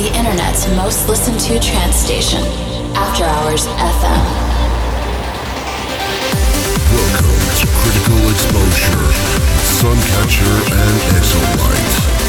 the internet's most listened to trance station, After Hours FM. Welcome to Critical Exposure, Suncatcher and Exolite.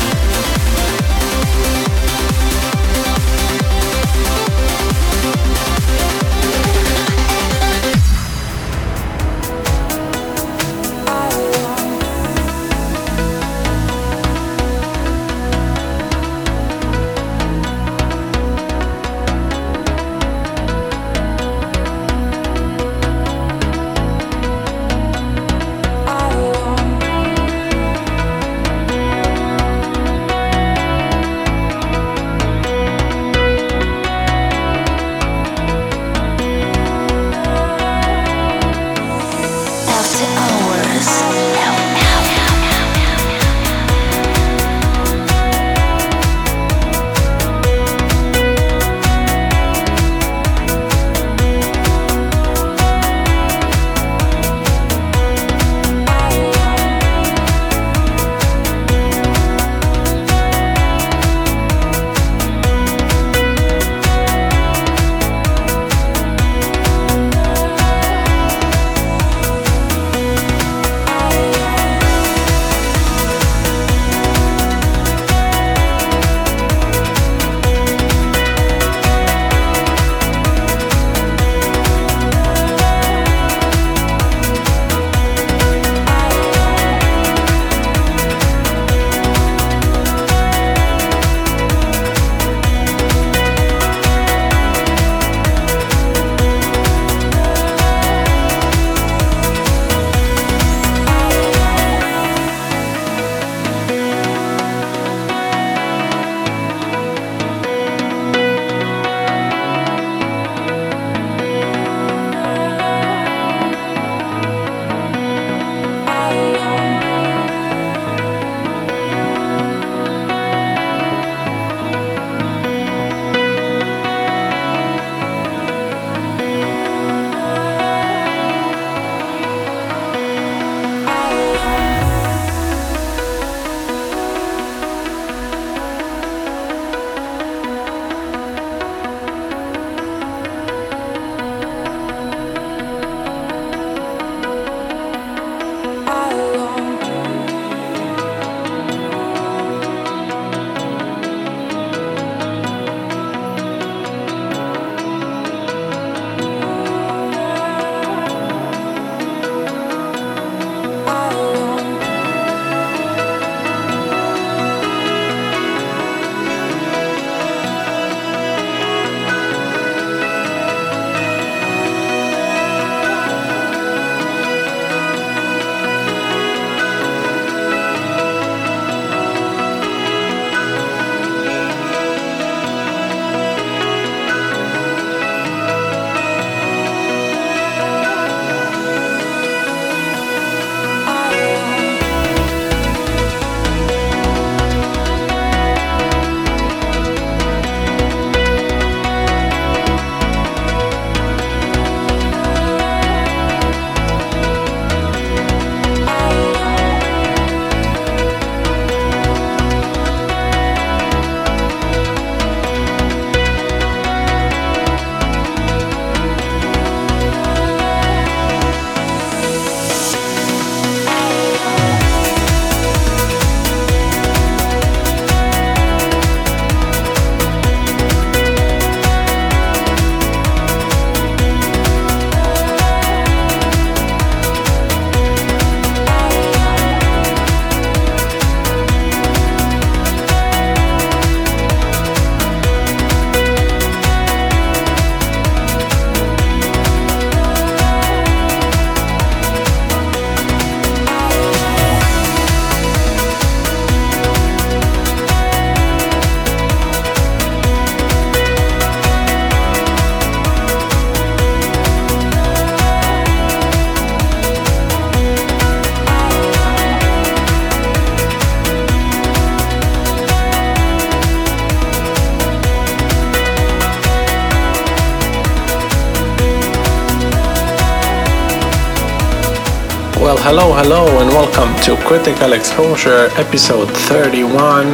To Critical Exposure episode 31.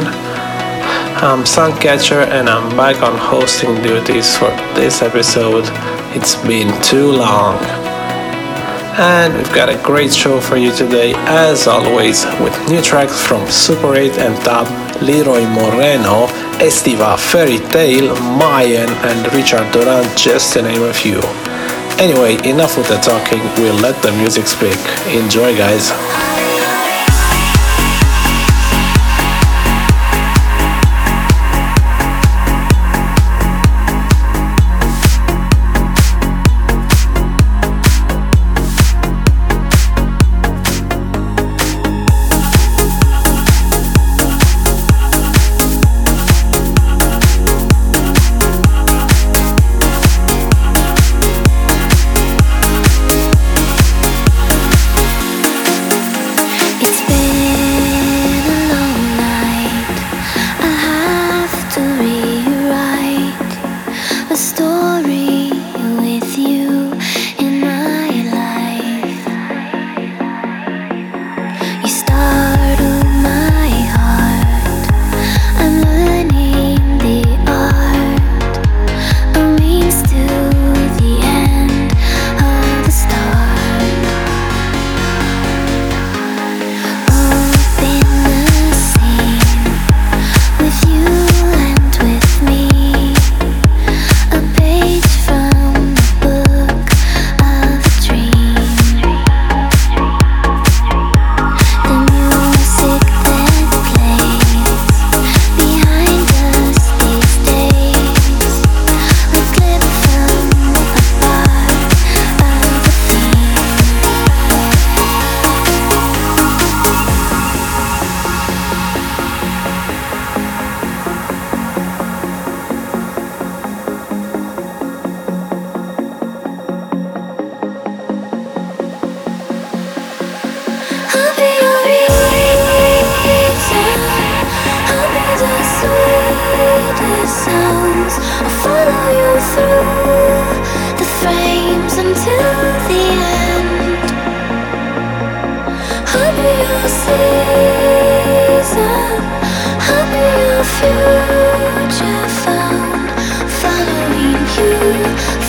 I'm Suncatcher and I'm back on hosting duties for this episode. It's been too long. And we've got a great show for you today, as always, with new tracks from Super 8 and Tab, Leroy Moreno, Estiva, Ferry Tayle, Mayan, and Richard Durand, just to name a few. Anyway, enough with the talking, we'll let the music speak. Enjoy, guys.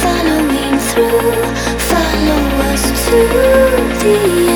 Following through, follow us to the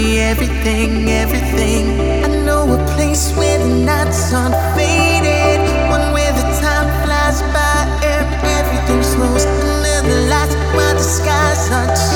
everything, everything. I know a place where the nights aren't faded, one where the time flies by everything slows. The lights, the skies are.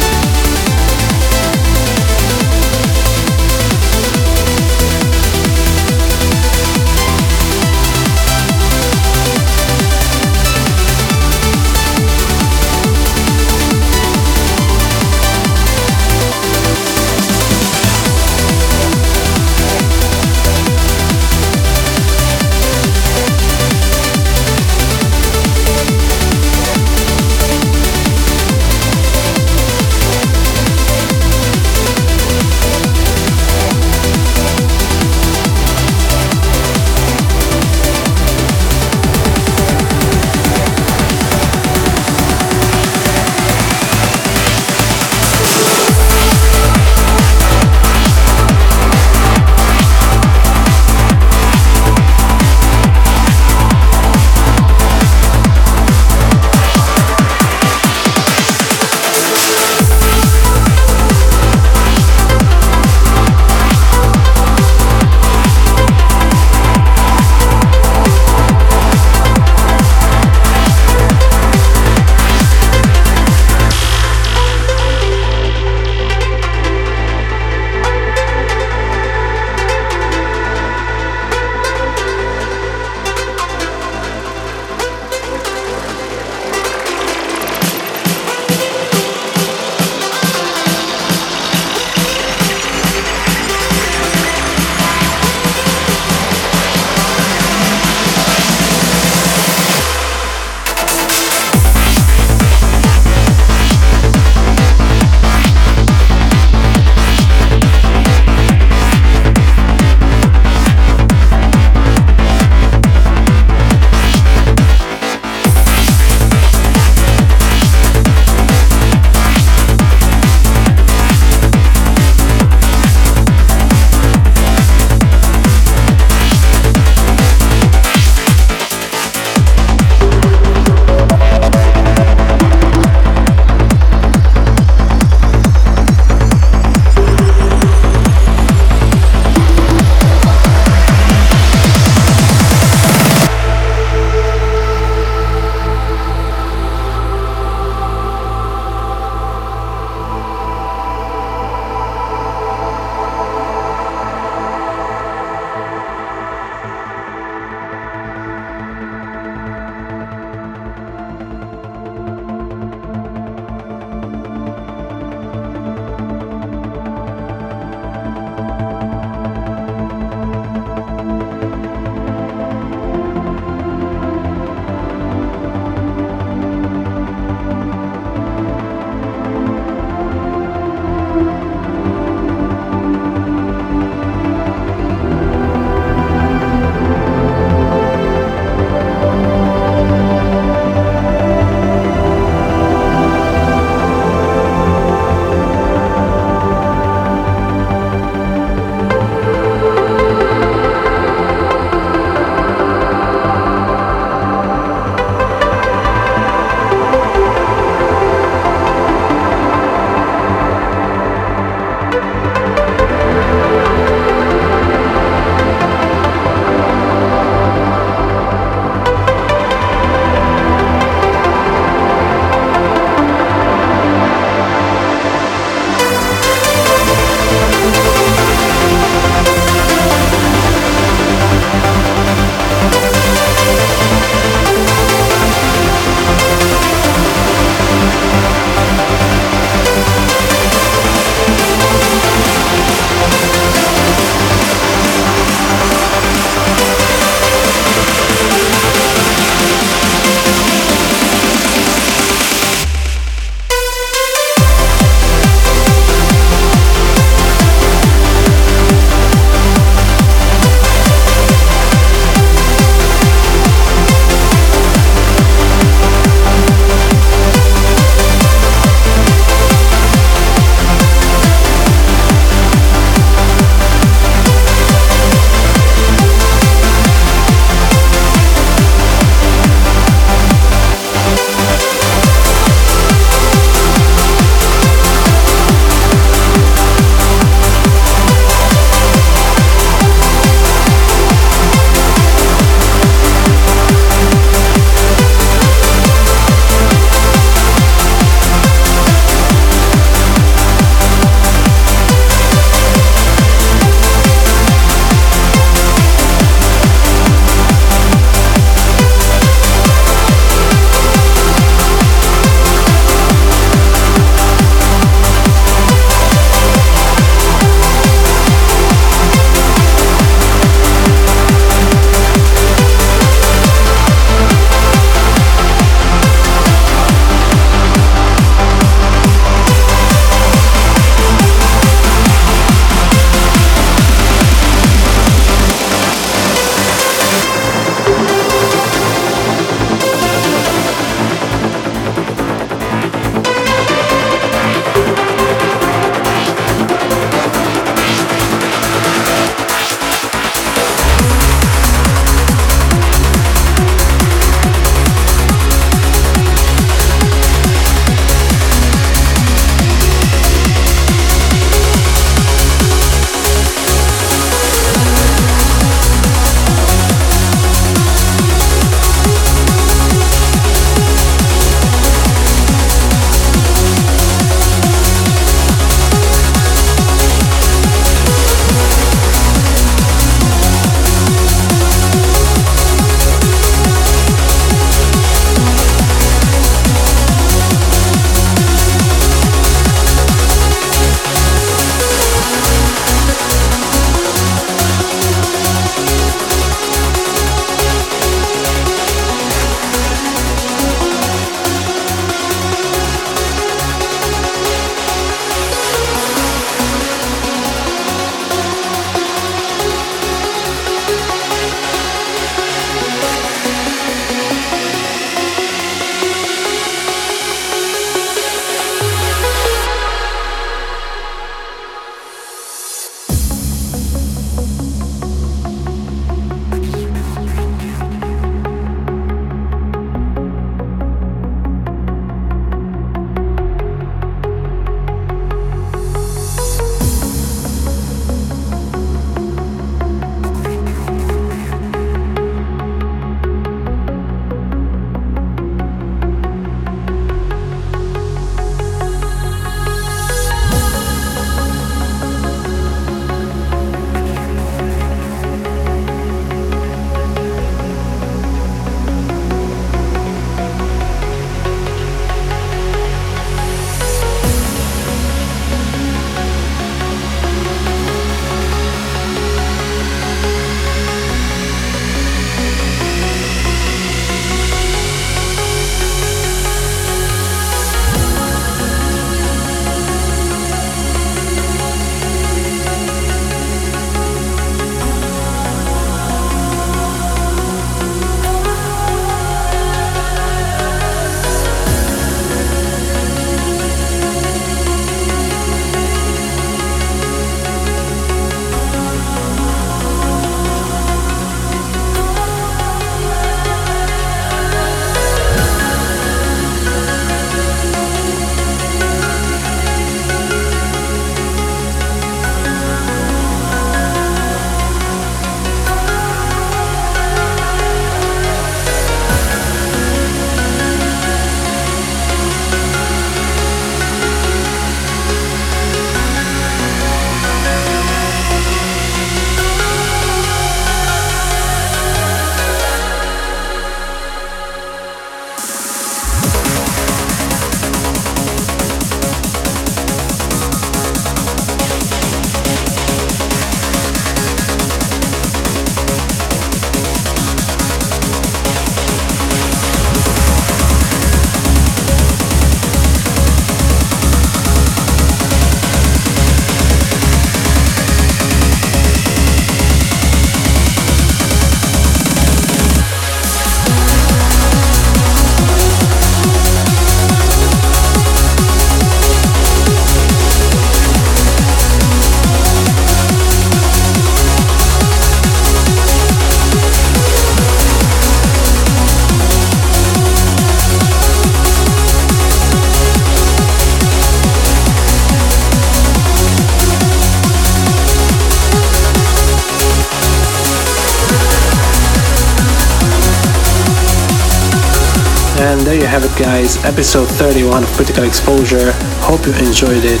Episode 31 of Critical Exposure. Hope you enjoyed it,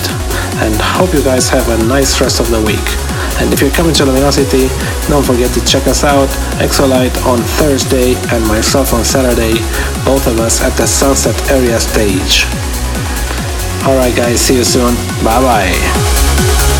and hope you guys have a nice rest of the week. And if you're coming to Luminosity, don't forget to check us out. Exolite on Thursday and myself on Saturday, both of us at the Sunset Area stage. Alright, guys, see you soon. Bye bye.